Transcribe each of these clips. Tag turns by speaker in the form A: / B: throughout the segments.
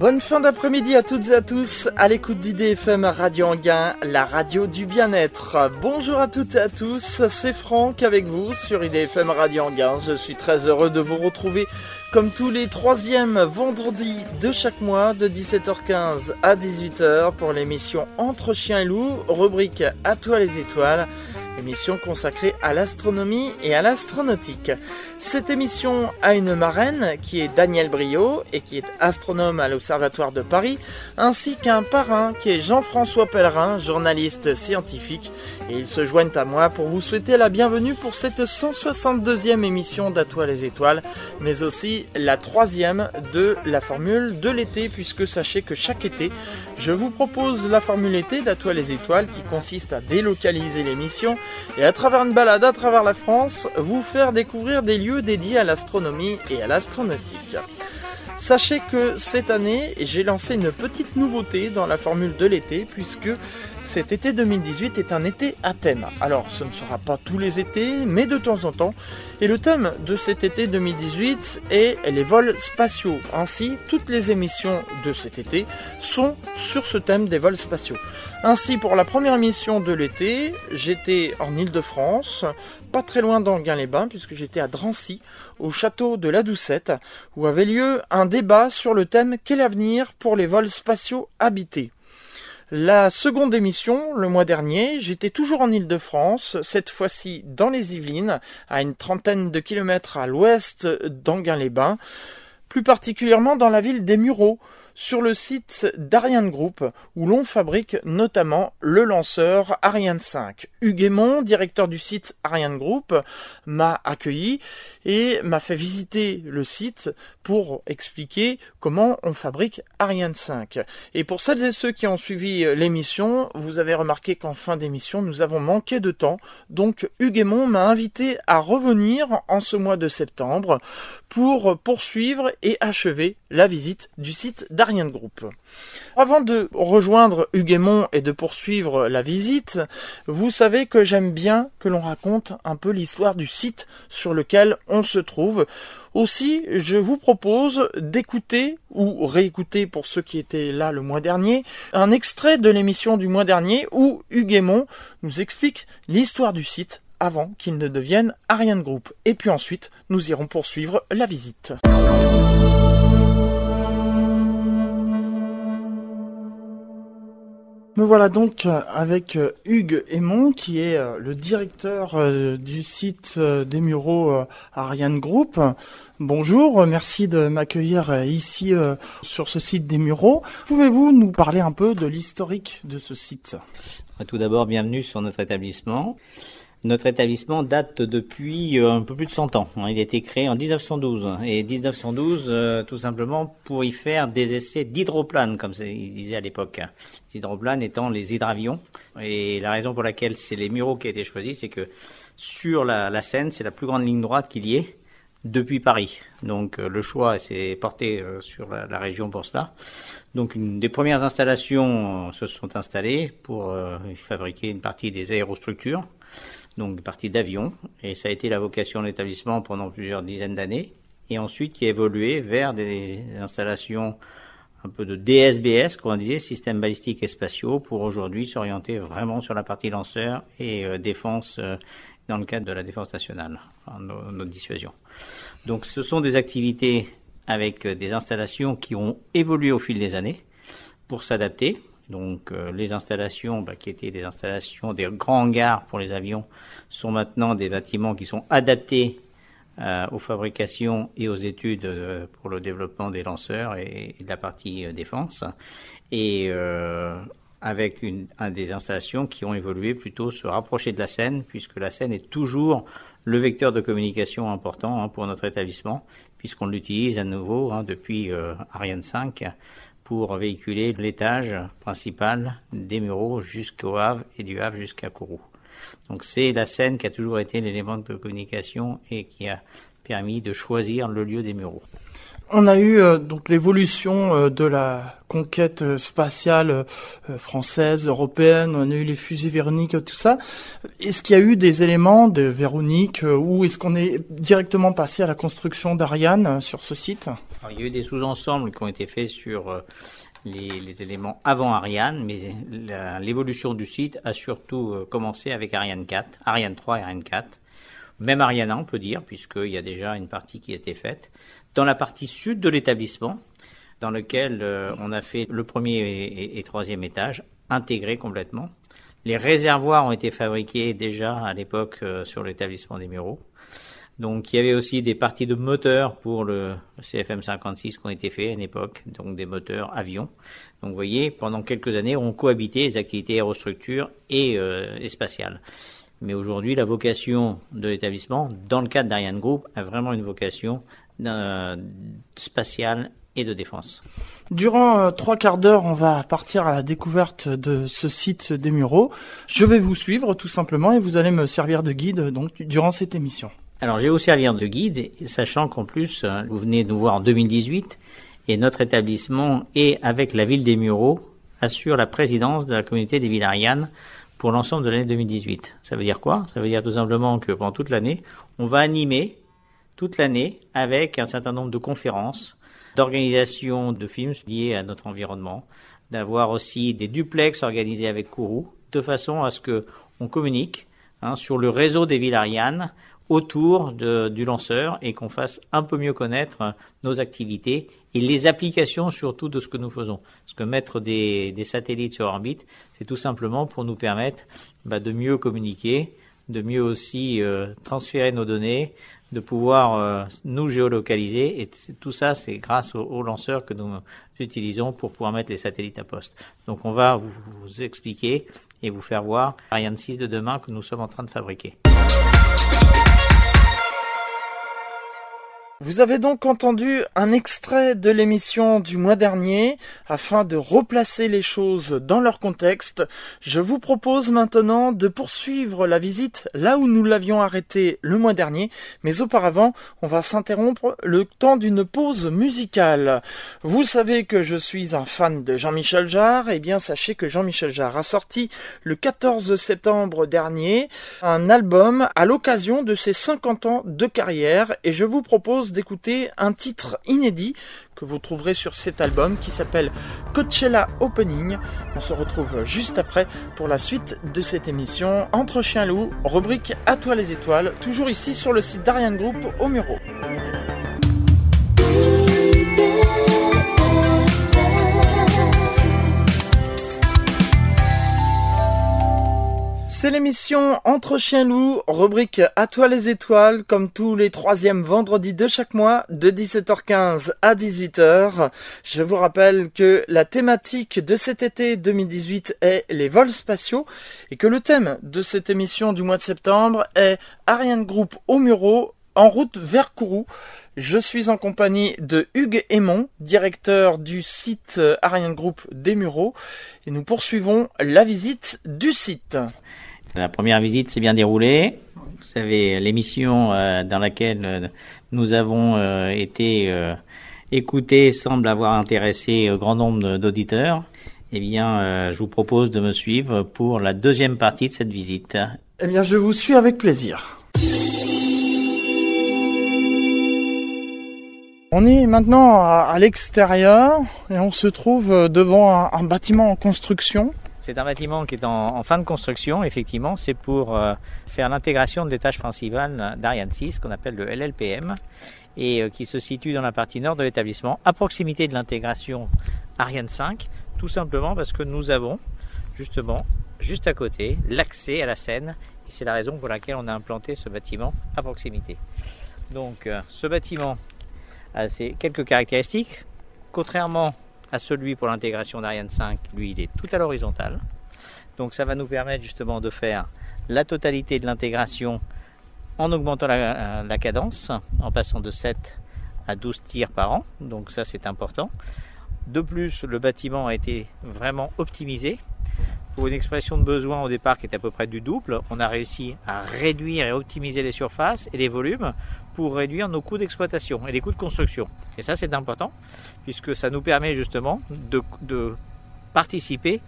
A: Bonne fin d'après-midi à toutes et à tous, à l'écoute d'IDFM Radio Anguin, la radio du bien-être. Bonjour à toutes et à tous, c'est Franck avec vous sur IDFM Radio Anguin. Je suis très heureux de vous retrouver comme tous les troisièmes vendredis de chaque mois de 17h15 à 18h pour l'émission Entre chiens et loups, rubrique À toi les étoiles émission consacrée à l'astronomie et à l'astronautique. Cette émission a une marraine qui est Daniel Brio et qui est astronome à l'Observatoire de Paris, ainsi qu'un parrain qui est Jean-François Pellerin, journaliste scientifique. Et ils se joignent à moi pour vous souhaiter la bienvenue pour cette 162e émission d'À toi les étoiles, mais aussi la troisième de la formule de l'été, puisque sachez que chaque été, je vous propose la formule été d'À toi les étoiles qui consiste à délocaliser l'émission et à travers une balade à travers la France, vous faire découvrir des lieux dédiés à l'astronomie et à l'astronautique. Sachez que cette année, j'ai lancé une petite nouveauté dans la formule de l'été, puisque cet été 2018 est un été à thème. Alors, ce ne sera pas tous les étés, mais de temps en temps. Et le thème de cet été 2018 est les vols spatiaux. Ainsi, toutes les émissions de cet été sont sur ce thème des vols spatiaux. Ainsi, pour la première émission de l'été, j'étais en Ile-de-France, pas très loin d'Anguin-les-Bains, puisque j'étais à Drancy, au château de la Doucette, où avait lieu un débat sur le thème Quel avenir pour les vols spatiaux habités? La seconde émission, le mois dernier, j'étais toujours en Ile-de-France, cette fois-ci dans les Yvelines, à une trentaine de kilomètres à l'ouest d'Anguin-les-Bains, plus particulièrement dans la ville des Mureaux, sur le site d'Ariane Group où l'on fabrique notamment le lanceur Ariane 5. Hugues directeur du site Ariane Group, m'a accueilli et m'a fait visiter le site pour expliquer comment on fabrique Ariane 5. Et pour celles et ceux qui ont suivi l'émission, vous avez remarqué qu'en fin d'émission, nous avons manqué de temps. Donc Hugues m'a invité à revenir en ce mois de septembre pour poursuivre et achever la visite du site d'Ariane Group. Avant de rejoindre Huguemont et de poursuivre la visite, vous savez que j'aime bien que l'on raconte un peu l'histoire du site sur lequel on se trouve. Aussi, je vous propose d'écouter ou réécouter pour ceux qui étaient là le mois dernier, un extrait de l'émission du mois dernier où Huguemont nous explique l'histoire du site avant qu'il ne devienne Ariane Group. Et puis ensuite, nous irons poursuivre la visite. Me voilà donc avec euh, Hugues Aymon, qui est euh, le directeur euh, du site des Mureaux Ariane Group. Bonjour, merci de m'accueillir ici sur ce site des Mureaux. Pouvez-vous nous parler un peu de l'historique de ce site?
B: Tout d'abord, bienvenue sur notre établissement. Notre établissement date depuis euh, un peu plus de 100 ans. Il a été créé en 1912. Et 1912, euh, tout simplement pour y faire des essais d'hydroplanes, comme ils disaient à l'époque. Les hydroplanes étant les hydravions. Et la raison pour laquelle c'est les Mureaux qui a été choisi, c'est que sur la, Seine, c'est la plus grande ligne droite qu'il y ait depuis Paris. Donc euh, le choix s'est porté sur la, la, région pour cela. Donc une des premières installations se sont installées pour fabriquer une partie des aérostructures donc partie d'avion, et ça a été la vocation de l'établissement pendant plusieurs dizaines d'années, et ensuite qui a évolué vers des installations un peu de DSBS, comme on disait, systèmes balistiques et spatiaux, pour aujourd'hui s'orienter vraiment sur la partie lanceur et euh, défense euh, dans le cadre de la défense nationale, notre dissuasion. Donc ce sont des activités avec euh, des installations qui ont évolué au fil des années pour s'adapter, donc euh, les installations, bah, qui étaient des installations, des grands hangars pour les avions, sont maintenant des bâtiments qui sont adaptés euh, aux fabrications et aux études euh, pour le développement des lanceurs et, de la partie défense. Et avec une, des installations qui ont évolué plutôt se rapprocher de la Seine, puisque la Seine est toujours le vecteur de communication important hein, pour notre établissement, puisqu'on l'utilise à nouveau hein, depuis Ariane 5 pour véhiculer l'étage principal des Mureaux jusqu'au Havre et du Havre jusqu'à Kourou. Donc c'est la Seine qui a toujours été l'élément de communication et qui a permis de choisir le lieu des Mureaux.
A: On a eu euh, donc l'évolution euh, de la conquête euh, spatiale française, européenne, on a eu les fusées Véronique, tout ça. Est-ce qu'il y a eu des éléments de Véronique ou est-ce qu'on est directement passé à la construction d'Ariane sur ce site?
B: Il y a eu des sous-ensembles qui ont été faits sur les, les, éléments avant Ariane, mais l'évolution du site a surtout commencé avec Ariane 4, Ariane 3 et Ariane 4. Même Ariane 1, on peut dire, puisqu'il y a déjà une partie qui a été faite dans la partie sud de l'établissement, dans lequel euh, on a fait le premier et, troisième étage, intégré complètement. Les réservoirs ont été fabriqués déjà à l'époque euh, sur l'établissement des Mureaux. Donc il y avait aussi des parties de moteurs pour le CFM 56 qui ont été faits à une époque, donc des moteurs avions. Donc vous voyez, pendant quelques années, on cohabitait les activités aérostructures et, euh, et spatiales. Mais aujourd'hui, la vocation de l'établissement, dans le cadre d'Ariane Group, a vraiment une vocation spatiale et de défense.
A: Durant euh, trois quarts d'heure, on va partir à la découverte de ce site des Mureaux. Je vais vous suivre tout simplement et vous allez me servir de guide donc durant cette émission.
B: Alors, je vais vous servir de guide, sachant qu'en plus, euh, vous venez de nous voir en 2018 et notre établissement et avec la ville des Mureaux assure la présidence de la communauté des villes Ariane pour l'ensemble de l'année 2018. Ça veut dire quoi? Ça veut dire tout simplement que pendant toute l'année, on va animer toute l'année avec un certain nombre de conférences, d'organisations de films liés à notre environnement, d'avoir aussi des duplex organisés avec Kourou, de façon à ce que on communique hein, sur le réseau des villes Ariane autour de, du lanceur et qu'on fasse un peu mieux connaître nos activités et les applications surtout de ce que nous faisons. Parce que mettre des, des satellites sur orbite, c'est tout simplement pour nous permettre bah, de mieux communiquer, de mieux aussi euh, transférer nos données, de pouvoir euh, nous géolocaliser. Et tout ça, c'est grâce aux, lanceurs que nous utilisons pour pouvoir mettre les satellites à poste. Donc on va vous, vous expliquer et vous faire voir Ariane 6 de demain que nous sommes en train de fabriquer.
A: Vous avez donc entendu un extrait de l'émission du mois dernier. Afin de replacer les choses dans leur contexte, je vous propose maintenant de poursuivre la visite là où nous l'avions arrêté le mois dernier. Mais auparavant, on va s'interrompre le temps d'une pause musicale. Vous savez que je suis un fan de Jean-Michel Jarre. Eh bien, sachez que Jean-Michel Jarre a sorti le 14 septembre dernier un album à l'occasion de ses 50 ans de carrière et je vous propose d'écouter un titre inédit que vous trouverez sur cet album qui s'appelle Coachella Opening. On se retrouve juste après pour la suite de cette émission Entre Chien Loup, rubrique À toi les étoiles, toujours ici sur le site d'Ariane Group au Muro. C'est l'émission Entre chiens loups, rubrique À toi les étoiles, comme tous les troisièmes vendredis de chaque mois, de 17h15 à 18h. Je vous rappelle que la thématique de cet été 2018 est les vols spatiaux et que le thème de cette émission du mois de septembre est Ariane Group au Muro en route vers Kourou. Je suis en compagnie de Hugues Aymon, directeur du site Ariane Group des Mureaux, et nous poursuivons la visite du site.
B: La première visite s'est bien déroulée. Vous savez, l'émission euh, dans laquelle euh, nous avons euh, été écoutés semble avoir intéressé un grand nombre d'auditeurs. Eh bien, je vous propose de me suivre pour la deuxième partie de cette visite.
A: Eh bien, je vous suis avec plaisir. On est maintenant à, l'extérieur et on se trouve devant un bâtiment en construction.
B: C'est un bâtiment qui est en, fin de construction, effectivement. C'est pour euh, faire l'intégration de l'étage principal d'Ariane 6, qu'on appelle le LLPM, et euh, qui se situe dans la partie nord de l'établissement, à proximité de l'intégration Ariane 5, tout simplement parce que nous avons, justement, juste à côté, l'accès à la Seine, et c'est la raison pour laquelle on a implanté ce bâtiment à proximité. Donc, euh, ce bâtiment a quelques caractéristiques. Contrairement à celui pour l'intégration d'Ariane 5, lui, il est tout à l'horizontale. Donc ça va nous permettre justement de faire la totalité de l'intégration en augmentant la, cadence, en passant de 7 à 12 tirs par an. Donc ça c'est important. De plus, le bâtiment a été vraiment optimisé. Pour une expression de besoin au départ qui est à peu près du double, on a réussi à réduire et optimiser les surfaces et les volumes pour réduire nos coûts d'exploitation et les coûts de construction. Et ça, c'est important, puisque ça nous permet justement de, participer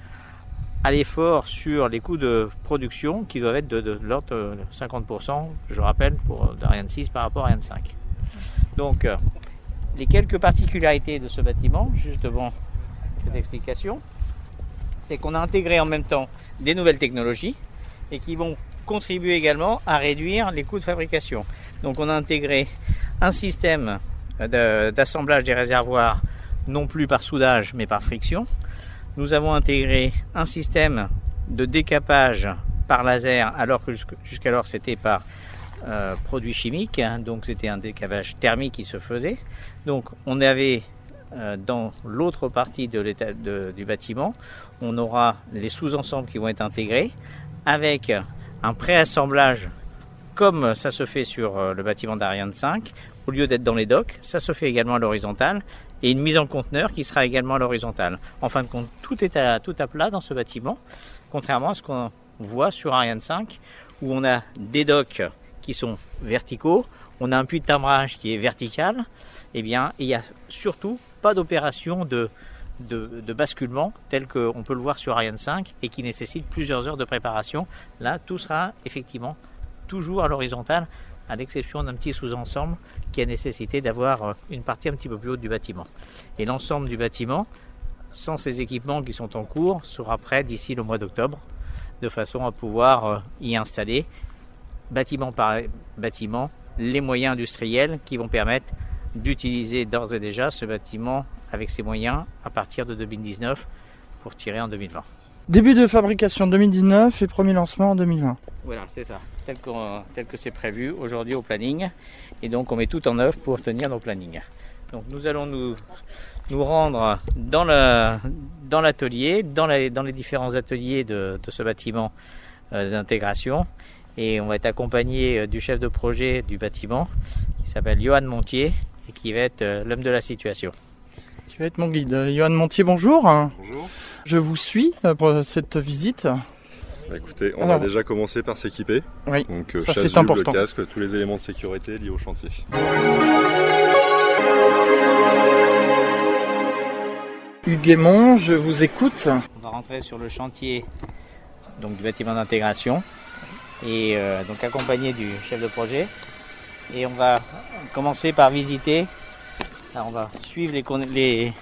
B: à l'effort sur les coûts de production qui doivent être de, l'ordre de 50%, je rappelle, pour Ariane 6 par rapport à Ariane 5. Donc, euh, les quelques particularités de ce bâtiment, juste devant cette explication, c'est qu'on a intégré en même temps des nouvelles technologies et qui vont contribuer également à réduire les coûts de fabrication. Donc on a intégré un système d'assemblage des réservoirs non plus par soudage mais par friction, nous avons intégré un système de décapage par laser alors que jusqu'alors c'était par euh, produits chimiques, hein. donc c'était un décapage thermique qui se faisait. Donc on avait euh, dans l'autre partie du bâtiment, on aura les sous-ensembles qui vont être intégrés avec un préassemblage comme ça se fait sur euh, le bâtiment d'Ariane 5, au lieu d'être dans les docks, ça se fait également à l'horizontale et une mise en conteneur qui sera également à l'horizontale. En fin de compte, tout est à, tout à plat dans ce bâtiment, contrairement à ce qu'on voit sur Ariane 5 où on a des docks qui sont verticaux, on a un puits de timbrage qui est vertical, et eh bien, il n'y a surtout pas d'opération de, de, basculement tel qu'on peut le voir sur Ariane 5 et qui nécessite plusieurs heures de préparation. Là, tout sera effectivement toujours à l'horizontale à l'exception d'un petit sous-ensemble qui a nécessité d'avoir euh, une partie un petit peu plus haute du bâtiment. Et l'ensemble du bâtiment, sans ces équipements qui sont en cours, sera prêt d'ici le mois d'octobre, de façon à pouvoir euh, y installer, bâtiment par bâtiment, les moyens industriels qui vont permettre d'utiliser d'ores et déjà ce bâtiment avec ses moyens à partir de 2019 pour tirer en 2020.
A: Début de fabrication 2019 et premier lancement en 2020.
B: Voilà, c'est ça, tel, que c'est prévu aujourd'hui au planning. Et donc on met tout en œuvre pour tenir nos plannings. Donc nous allons nous, nous rendre dans l'atelier, dans, dans, dans, les différents ateliers de, ce bâtiment euh, d'intégration. Et on va être accompagné euh, du chef de projet du bâtiment qui s'appelle Johan Montier et qui va être euh, l'homme de la situation.
A: Qui va être mon guide. Johan Montier, bonjour.
C: Bonjour.
A: Je vous suis euh, pour cette visite.
C: Bah, écoutez, on va déjà commencer par s'équiper.
A: Oui,
C: Donc, euh, ça c'est important. le casque, tous les éléments de sécurité liés au chantier.
A: Hugues je vous écoute.
B: On va rentrer sur le chantier donc, du bâtiment d'intégration et euh, donc accompagné du chef de projet. Et on va commencer par visiter. On va suivre les, les,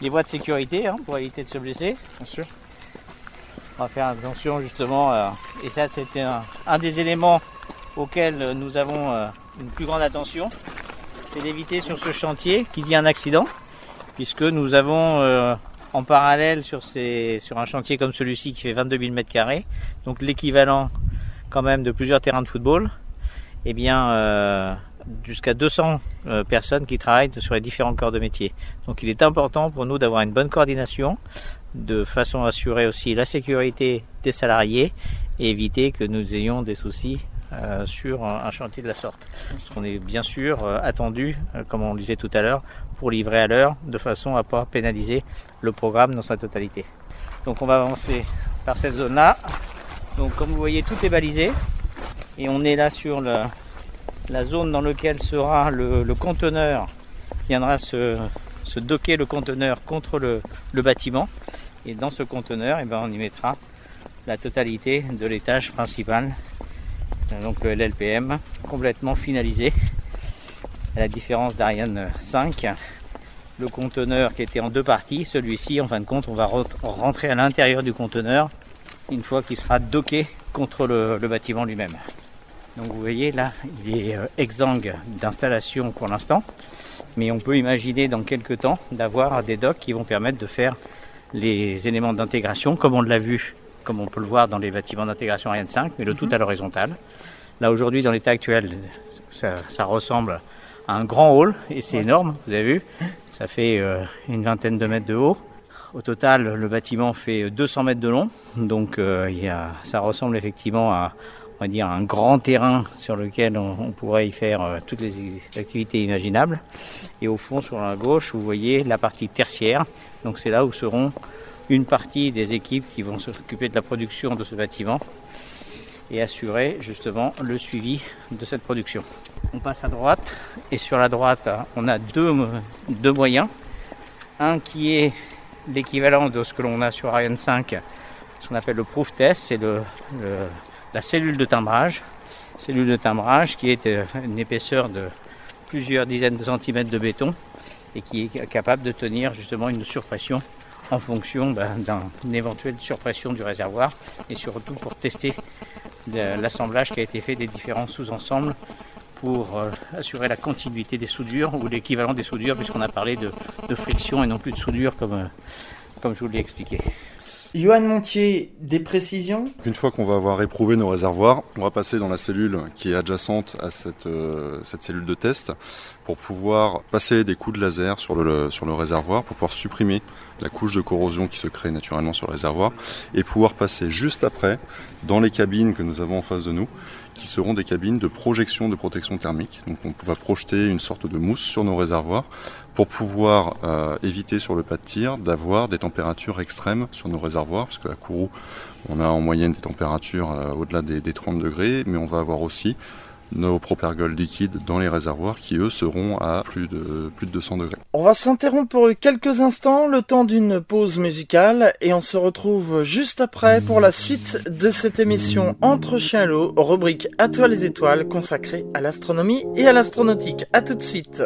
B: les voies de sécurité hein, pour éviter de se blesser.
A: Bien sûr.
B: On va faire attention justement, euh, et ça c'était un, des éléments auxquels nous avons euh, une plus grande attention, c'est d'éviter sur ce chantier qu'il y ait un accident, puisque nous avons euh, en parallèle sur, ces, sur un chantier comme celui-ci qui fait 22 000 m2, donc l'équivalent quand même de plusieurs terrains de football, eh bien jusqu'à 200 euh, personnes qui travaillent sur les différents corps de métier. Donc il est important pour nous d'avoir une bonne coordination de façon à assurer aussi la sécurité des salariés et éviter que nous ayons des soucis euh, sur un, chantier de la sorte. On est bien sûr euh, attendu, comme on le disait tout à l'heure, pour livrer à l'heure de façon à ne pas pénaliser le programme dans sa totalité. Donc on va avancer par cette zone-là. Donc comme vous voyez, tout est balisé et on est là sur le, la zone dans laquelle sera le, conteneur viendra se, docker le conteneur contre le, bâtiment. Et dans ce conteneur, eh ben, on y mettra la totalité de l'étage principal, donc le LLPM, complètement finalisé. À la différence d'Ariane 5, le conteneur qui était en deux parties, celui-ci, en fin de compte, on va rentrer à l'intérieur du conteneur une fois qu'il sera docké contre le bâtiment lui-même. Donc vous voyez là, il est euh, exsangue d'installation pour l'instant, mais on peut imaginer dans quelques temps d'avoir des docks qui vont permettre de faire les éléments d'intégration comme on l'a vu, comme on peut le voir dans les bâtiments d'intégration Ariane 5, mais le tout mhm. à l'horizontale. Là aujourd'hui, dans l'état actuel, ça, ressemble à un grand hall et c'est énorme, vous avez vu, ça fait euh, une vingtaine de mètres de haut. Au total, le bâtiment fait 200 mètres de long, donc euh, il ça ressemble effectivement à, on va dire, un grand terrain sur lequel on, pourrait y faire euh, toutes les activités imaginables. Et au fond, sur la gauche, vous voyez la partie tertiaire. Donc c'est là où seront une partie des équipes qui vont s'occuper de la production de ce bâtiment et assurer justement le suivi de cette production. On passe à droite et sur la droite, on a deux, deux moyens. Un qui est l'équivalent de ce que l'on a sur Ariane 5, ce qu'on appelle le proof test, c'est le, la cellule de timbrage. Cellule de timbrage qui est euh, une épaisseur de plusieurs dizaines de centimètres de béton et qui est capable de tenir justement une surpression en fonction ben, d'une éventuelle surpression du réservoir et surtout pour tester l'assemblage qui a été fait des différents sous-ensembles pour euh, assurer la continuité des soudures ou l'équivalent des soudures puisqu'on a parlé de, friction et non plus de soudure comme, euh, comme je vous l'ai expliqué.
A: Johan Montier, des précisions?
C: Une fois qu'on va avoir éprouvé nos réservoirs, on va passer dans la cellule qui est adjacente à cette, euh, cette cellule de test pour pouvoir passer des coups de laser sur le, sur le réservoir, pour pouvoir supprimer la couche de corrosion qui se crée naturellement sur le réservoir et pouvoir passer juste après dans les cabines que nous avons en face de nous qui seront des cabines de projection de protection thermique. Donc on va projeter une sorte de mousse sur nos réservoirs pour pouvoir euh, éviter sur le pas de tir d'avoir des températures extrêmes sur nos réservoirs, parce qu'à Kourou, on a en moyenne des températures euh, au-delà des, des 30 degrés, mais on va avoir aussi nos propergols liquides dans les réservoirs qui eux seront à plus de, plus de 200 degrés.
A: On va s'interrompre pour quelques instants, le temps d'une pause musicale et on se retrouve juste après pour la suite de cette émission Entre chiens loups, rubrique À toi les étoiles consacrée à l'astronomie et à l'astronautique. À tout de suite.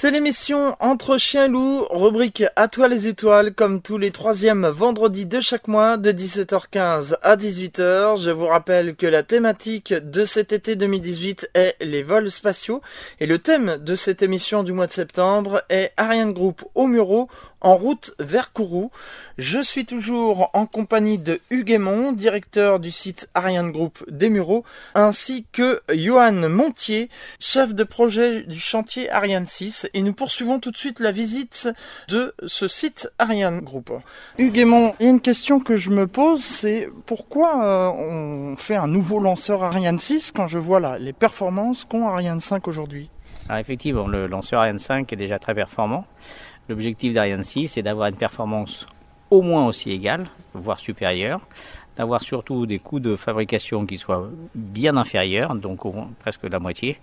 A: C'est l'émission Entre chiens loups, rubrique À toi les étoiles, comme tous les troisièmes vendredis de chaque mois, de 17h15 à 18h. Je vous rappelle que la thématique de cet été 2018 est les vols spatiaux, et le thème de cette émission du mois de septembre est Ariane Group au Muro, en route vers Kourou. Je suis toujours en compagnie de Hugues directeur du site Ariane Group des Mureaux, ainsi que Johan Montier, chef de projet du chantier Ariane 6. Et nous poursuivons tout de suite la visite de ce site Ariane Group. Hugues Aymon, il y a une question que je me pose, c'est pourquoi euh, on fait un nouveau lanceur Ariane 6 quand je vois là, les performances qu'ont Ariane 5 aujourd'hui?
B: Alors effectivement, le lanceur Ariane 5 est déjà très performant. L'objectif d'Ariane 6, c'est d'avoir une performance au moins aussi égale, voire supérieure, d'avoir surtout des coûts de fabrication qui soient bien inférieurs, donc presque la moitié,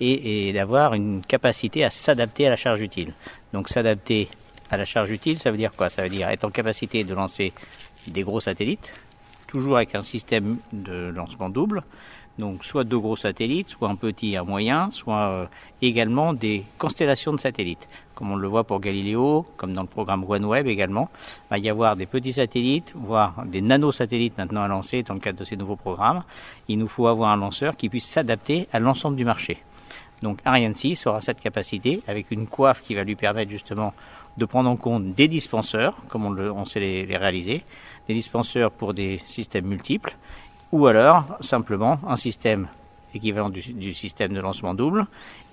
B: et, d'avoir une capacité à s'adapter à la charge utile. Donc s'adapter à la charge utile, ça veut dire quoi? Ça veut dire être en capacité de lancer des gros satellites, toujours avec un système de lancement double, donc soit deux gros satellites, soit un petit et un moyen, soit euh, également des constellations de satellites. Comme on le voit pour Galileo, comme dans le programme OneWeb également, il va y avoir des petits satellites, voire des nanosatellites maintenant à lancer dans le cadre de ces nouveaux programmes. Il nous faut avoir un lanceur qui puisse s'adapter à l'ensemble du marché. Donc Ariane 6 aura cette capacité avec une coiffe qui va lui permettre justement de prendre en compte des dispenseurs, comme on, le, sait les réaliser, des dispenseurs pour des systèmes multiples, ou alors simplement un système équivalent du, système de lancement double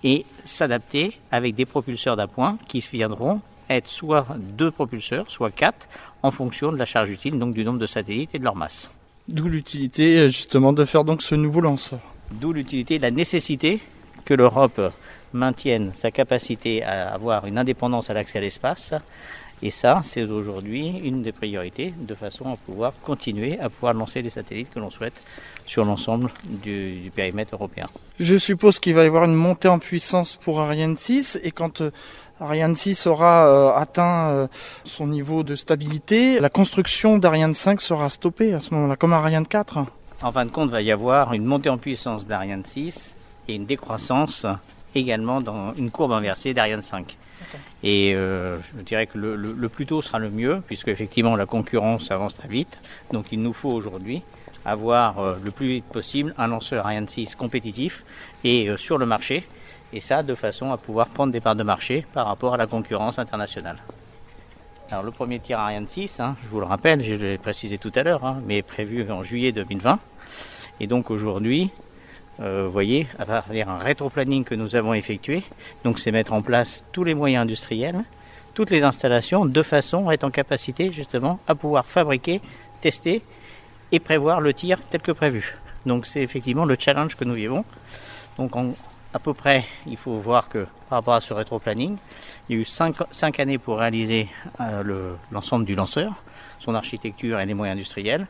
B: et s'adapter avec des propulseurs d'appoint qui viendront être soit deux propulseurs, soit quatre, en fonction de la charge utile, donc du nombre de satellites et de leur masse.
A: D'où l'utilité justement de faire donc ce nouveau lanceur.
B: D'où l'utilité, la nécessité que l'Europe maintienne sa capacité à avoir une indépendance à l'accès à l'espace et ça, c'est aujourd'hui une des priorités, de façon à pouvoir continuer à pouvoir lancer les satellites que l'on souhaite sur l'ensemble du, périmètre européen.
A: Je suppose qu'il va y avoir une montée en puissance pour Ariane 6 et quand euh, Ariane 6 aura euh, atteint euh, son niveau de stabilité, la construction d'Ariane 5 sera stoppée à ce moment-là, comme Ariane 4
B: En fin de compte, il va y avoir une montée en puissance d'Ariane 6 et une décroissance également dans une courbe inversée d'Ariane 5. Et euh, je dirais que le, plus tôt sera le mieux, puisque effectivement la concurrence avance très vite. Donc il nous faut aujourd'hui avoir euh, le plus vite possible un lanceur Ariane 6 compétitif et euh, sur le marché, et ça de façon à pouvoir prendre des parts de marché par rapport à la concurrence internationale. Alors le premier tir Ariane 6, hein, je vous le rappelle, je l'ai précisé tout à l'heure, hein, mais prévu en juillet 2020. Et donc aujourd'hui, vous voyez, à travers un rétro-planning que nous avons effectué. Donc c'est mettre en place tous les moyens industriels toutes les installations de façon à être en capacité justement à pouvoir fabriquer, tester et prévoir le tir tel que prévu. Donc c'est effectivement le challenge que nous vivons. Donc à peu près, il faut voir que par rapport à ce rétro-planning, il y a eu 5, années pour réaliser euh, l'ensemble du lanceur, son architecture et les moyens industriels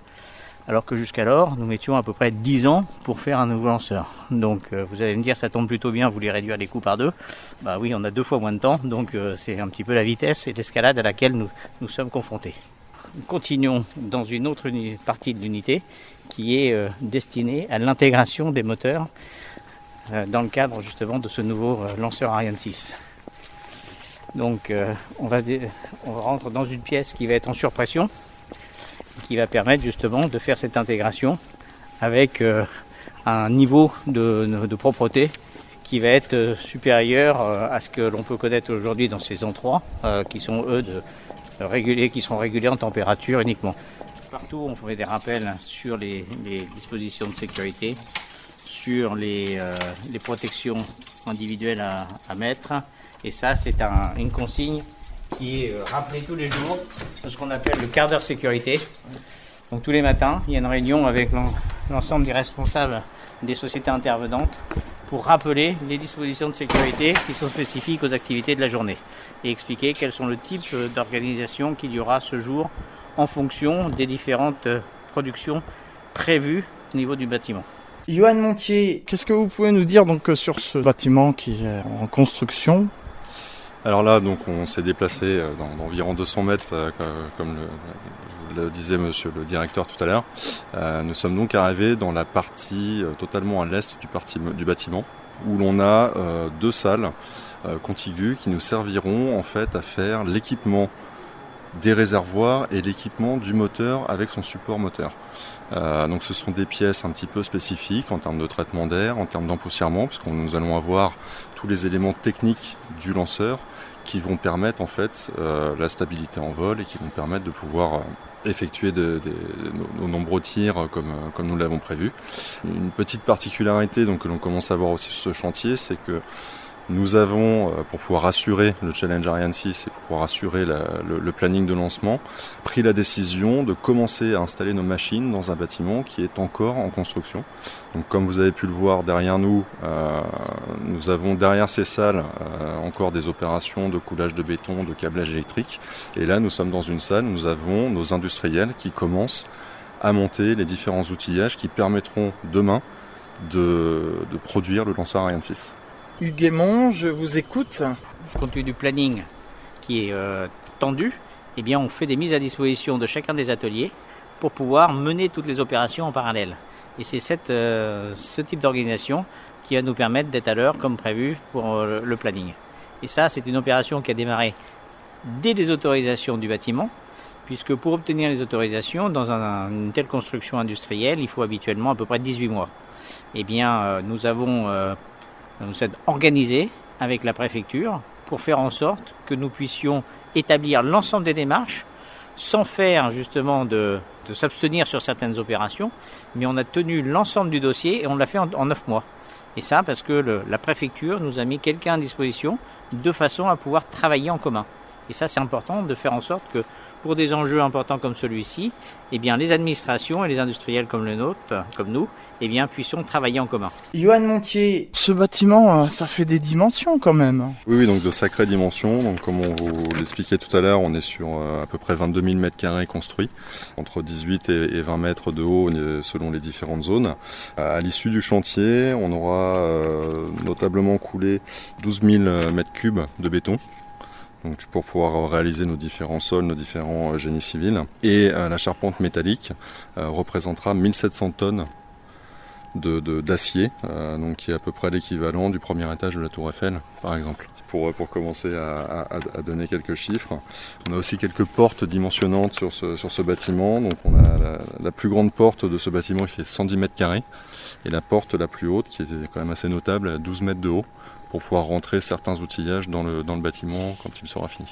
B: alors que jusqu'alors, nous mettions à peu près 10 ans pour faire un nouveau lanceur. Donc euh, vous allez me dire, ça tombe plutôt bien, vous voulez réduire les coûts par deux. Bah oui, on a deux fois moins de temps, donc euh, c'est un petit peu la vitesse et l'escalade à laquelle nous, nous sommes confrontés. Continuons dans une autre partie de l'unité qui est euh, destinée à l'intégration des moteurs dans le cadre justement de ce nouveau lanceur Ariane 6. Donc on, va on rentre dans une pièce qui va être en surpression, qui va permettre justement de faire cette intégration avec euh, un niveau de, propreté qui va être euh, supérieur euh, à ce que l'on peut connaître aujourd'hui dans ces endroits qui sont eux de, qui sont régulés en température uniquement. Partout on fait des rappels sur les, dispositions de sécurité, sur les, protections individuelles à, mettre et ça c'est une consigne qui est euh, rappelé tous les jours ce qu'on appelle le quart d'heure sécurité. Donc tous les matins, il y a une réunion avec l'ensemble des responsables des sociétés intervenantes pour rappeler les dispositions de sécurité qui sont spécifiques aux activités de la journée et expliquer quels sont le type d'organisation qu'il y aura ce jour en fonction des différentes productions prévues au niveau du bâtiment.
A: Johan Montier, qu'est-ce que vous pouvez nous dire donc sur ce bâtiment qui est en construction
C: alors là, donc, on s'est déplacé euh, d'environ 200 mètres, euh, comme le, disait monsieur le directeur tout à l'heure. Euh, nous sommes donc arrivés dans la partie totalement à l'est du, bâtiment, où l'on a deux salles contiguës qui nous serviront en fait à faire l'équipement des réservoirs et l'équipement du moteur avec son support moteur. donc ce sont des pièces un petit peu spécifiques en termes de traitement d'air, en termes d'empoussièrement, puisque nous allons avoir tous les éléments techniques du lanceur qui vont permettre en fait euh, la stabilité en vol et qui vont permettre de pouvoir euh, effectuer de, nombreux tirs euh, comme, comme nous l'avons prévu. Une petite particularité donc, que l'on commence à voir aussi sur ce chantier, c'est que nous avons, euh, pour pouvoir assurer le Challenge Ariane 6 et pour pouvoir assurer le, planning de lancement, pris la décision de commencer à installer nos machines dans un bâtiment qui est encore en construction. Donc comme vous avez pu le voir derrière nous, euh, nous avons derrière ces salles euh, encore des opérations de coulage de béton, de câblage électrique. Et là, nous sommes dans une salle, nous avons nos industriels qui commencent à monter les différents outillages qui permettront demain de, de produire le lanceur Ariane 6.
A: Hugues je vous écoute.
B: Compte tenu du planning qui est euh, tendu, eh bien, on fait des mises à disposition de chacun des ateliers pour pouvoir mener toutes les opérations en parallèle. Et c'est euh, ce type d'organisation qui va nous permettre d'être à l'heure comme prévu pour euh, le planning. Et ça, c'est une opération qui a démarré dès les autorisations du bâtiment, puisque pour obtenir les autorisations dans une telle construction industrielle, il faut habituellement à peu près 18 mois. Eh bien, nous avons nous sommes organisés avec la préfecture pour faire en sorte que nous puissions établir l'ensemble des démarches sans faire justement de, s'abstenir sur certaines opérations, mais on a tenu l'ensemble du dossier et on l'a fait en, neuf mois. Et ça parce que la préfecture nous a mis quelqu'un à disposition de façon à pouvoir travailler en commun. Et ça c'est important de faire en sorte que pour des enjeux importants comme celui-ci, eh bien, les administrations et les industriels comme le nôtre, comme nous, eh bien, puissions travailler en commun.
A: Johan Montier, ce bâtiment, euh, ça fait des dimensions quand même.
C: Oui, oui donc de sacrées dimensions. Donc, comme on vous l'expliquait tout à l'heure, on est sur euh, à peu près 22 000 mètres carrés construits, entre 18 et 20 mètres de haut selon les différentes zones. À l'issue du chantier, on aura euh, notablement coulé 12 000 mètres cubes de béton pour pouvoir réaliser nos différents sols, nos différents euh, génies civils. Et euh, la charpente métallique euh, représentera 1700 tonnes d'acier, donc qui est à peu près l'équivalent du premier étage de la Tour Eiffel, par exemple. Pour, commencer à, donner quelques chiffres. On a aussi quelques portes dimensionnantes sur ce, bâtiment. La, plus grande porte de ce bâtiment, il fait 110 mètres carrés. Et la porte la plus haute, qui est quand même assez notable, à 12 mètres de haut pour pouvoir rentrer certains outillages dans le, dans le bâtiment quand il sera fini.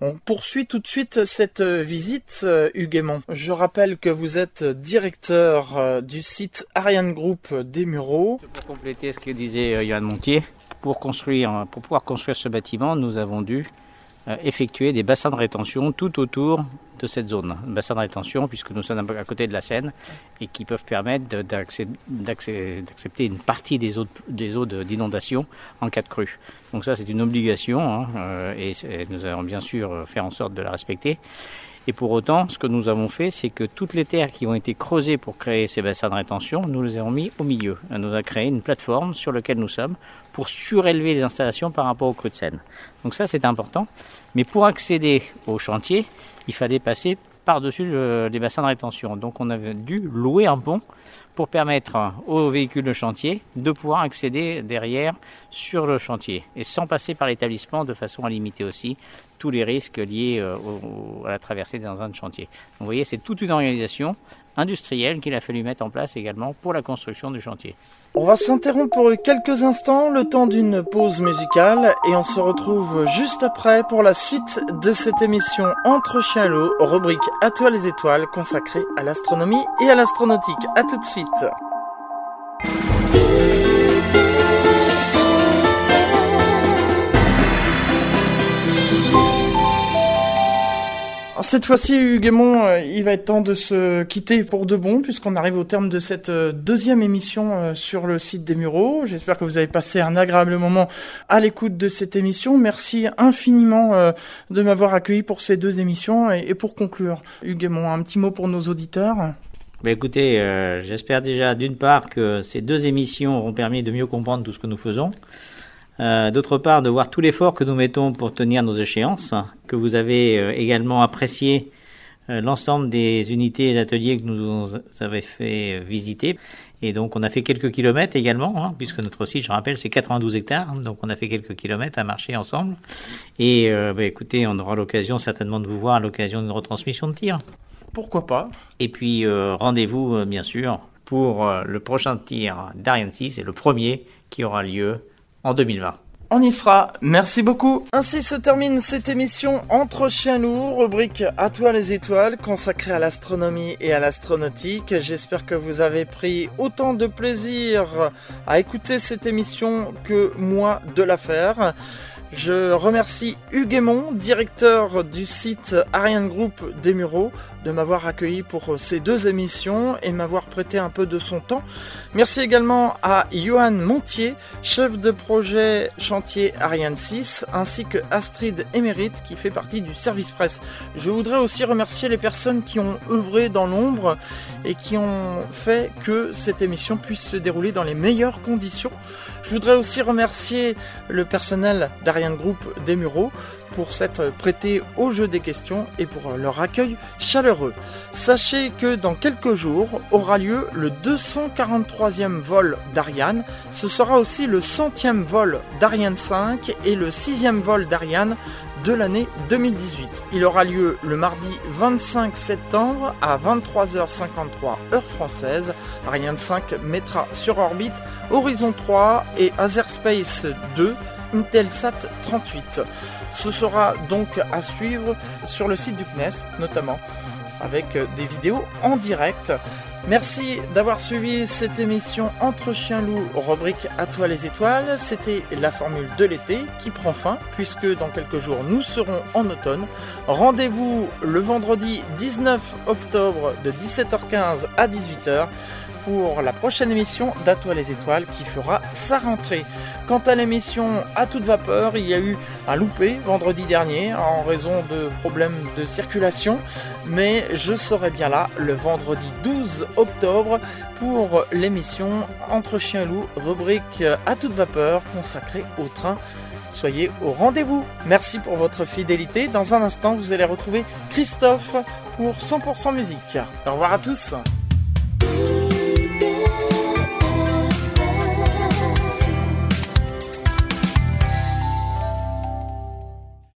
A: On poursuit tout de suite cette euh, visite, euh, Hugues Je rappelle que vous êtes directeur euh, du site Ariane Group des Mureaux.
B: Pour compléter ce que disait Yann Montier, pour, construire, pour pouvoir construire ce bâtiment, nous avons dû effectuer des bassins de rétention tout autour de cette zone. Bassin de rétention, puisque nous sommes à côté de la Seine, et qui peuvent permettre d'accepter une partie des eaux, des eaux d'inondation en cas de crue. Donc ça, c'est une obligation, hein, euh, et, nous allons bien sûr faire en sorte de la respecter. Et pour autant, ce que nous avons fait, c'est que toutes les terres qui ont été creusées pour créer ces bassins de rétention, nous les avons mis au milieu. On nous a créé une plateforme sur laquelle nous sommes pour surélever les installations par rapport au cru de Seine. Donc ça, c'est important. Mais pour accéder au chantier, il fallait passer par-dessus les bassins de rétention. Donc on avait dû louer un pont pour permettre aux véhicules de chantier de pouvoir accéder derrière sur le chantier et sans passer par l'établissement de façon à limiter aussi tous les risques liés euh, à la traversée dans un chantier. Donc, vous voyez, c'est toute une organisation industrielle qu'il a fallu mettre en place également pour la construction du chantier.
A: On va s'interrompre pour quelques instants, le temps d'une pause musicale, et on se retrouve juste après pour la suite de cette émission Entre chiens et loup, rubrique À toi les étoiles consacrée à l'astronomie et à l'astronautique. À tout Cette fois-ci, Hugues euh, il va être temps de se quitter pour de bon, puisqu'on arrive au terme de cette euh, deuxième émission euh, sur le site des Mureaux. J'espère que vous avez passé un agréable moment à l'écoute de cette émission. Merci infiniment de m'avoir accueilli pour ces deux émissions. Et pour conclure, Hugues un petit mot pour nos auditeurs
B: bah écoutez, j'espère déjà d'une part que ces deux émissions auront permis de mieux comprendre tout ce que nous faisons. Euh, d'autre part, de voir tout l'effort que nous mettons pour tenir nos échéances, que vous avez euh, également apprécié euh, l'ensemble des unités et ateliers que nous avez fait visiter. Et donc, on a fait quelques kilomètres également, hein, puisque notre site, je rappelle, c'est 92 hectares. Donc, on a fait quelques kilomètres à marcher ensemble. Et bah, écoutez, on aura l'occasion certainement de vous voir à l'occasion d'une retransmission de tir.
A: Pourquoi pas
B: Et puis, rendez-vous, bien sûr, pour le prochain tir d'Ariane 6, et le premier qui aura lieu en 2020.
A: On y sera, merci beaucoup. Ainsi se termine cette émission Entre chiens lourds, rubrique À toi les étoiles, consacrée à l'astronomie et à l'astronautique. J'espère que vous avez pris autant de plaisir à écouter cette émission que moi de la faire. Je remercie Hugues directeur du site Ariane Group des Mureaux, de m'avoir accueilli pour ces deux émissions et m'avoir prêté un peu de son temps. Merci également à Johan Montier, chef de projet chantier Ariane 6, ainsi que Astrid Émérite qui fait partie du service presse. Je voudrais aussi remercier les personnes qui ont œuvré dans l'ombre et qui ont fait que cette émission puisse se dérouler dans les meilleures conditions. Je voudrais aussi remercier le personnel d'Ariane Group des Mureaux pour s'être prêté au jeu des questions et pour leur accueil chaleureux. Sachez que dans quelques jours aura lieu le 243e vol d'Ariane. Ce sera aussi le centième vol d'Ariane 5 et le sixième vol d'Ariane de l'année 2018. Il aura lieu le mardi 25 septembre à 23h53 heure française. Ariane 5 mettra sur orbite Horizon 3 et Azerspace 2 Intelsat 38. Ce sera donc à suivre sur le site du CNES notamment avec des vidéos en direct. Merci d'avoir suivi cette émission Entre chiens loups, rubrique À toi les étoiles. C'était la formule de l'été qui prend fin puisque dans quelques jours nous serons en automne. Rendez-vous le vendredi 19 octobre de 17h15 à 18h pour la prochaine émission d'Atoile les étoiles qui fera sa rentrée. Quant à l'émission à toute vapeur, il y a eu un loupé vendredi dernier en raison de problèmes de circulation, mais je serai bien là le vendredi 12 octobre pour l'émission Entre chien et loup, rubrique à toute vapeur consacrée au train. Soyez au rendez-vous. Merci pour votre fidélité. Dans un instant, vous allez retrouver Christophe pour 100% musique. Au revoir à tous.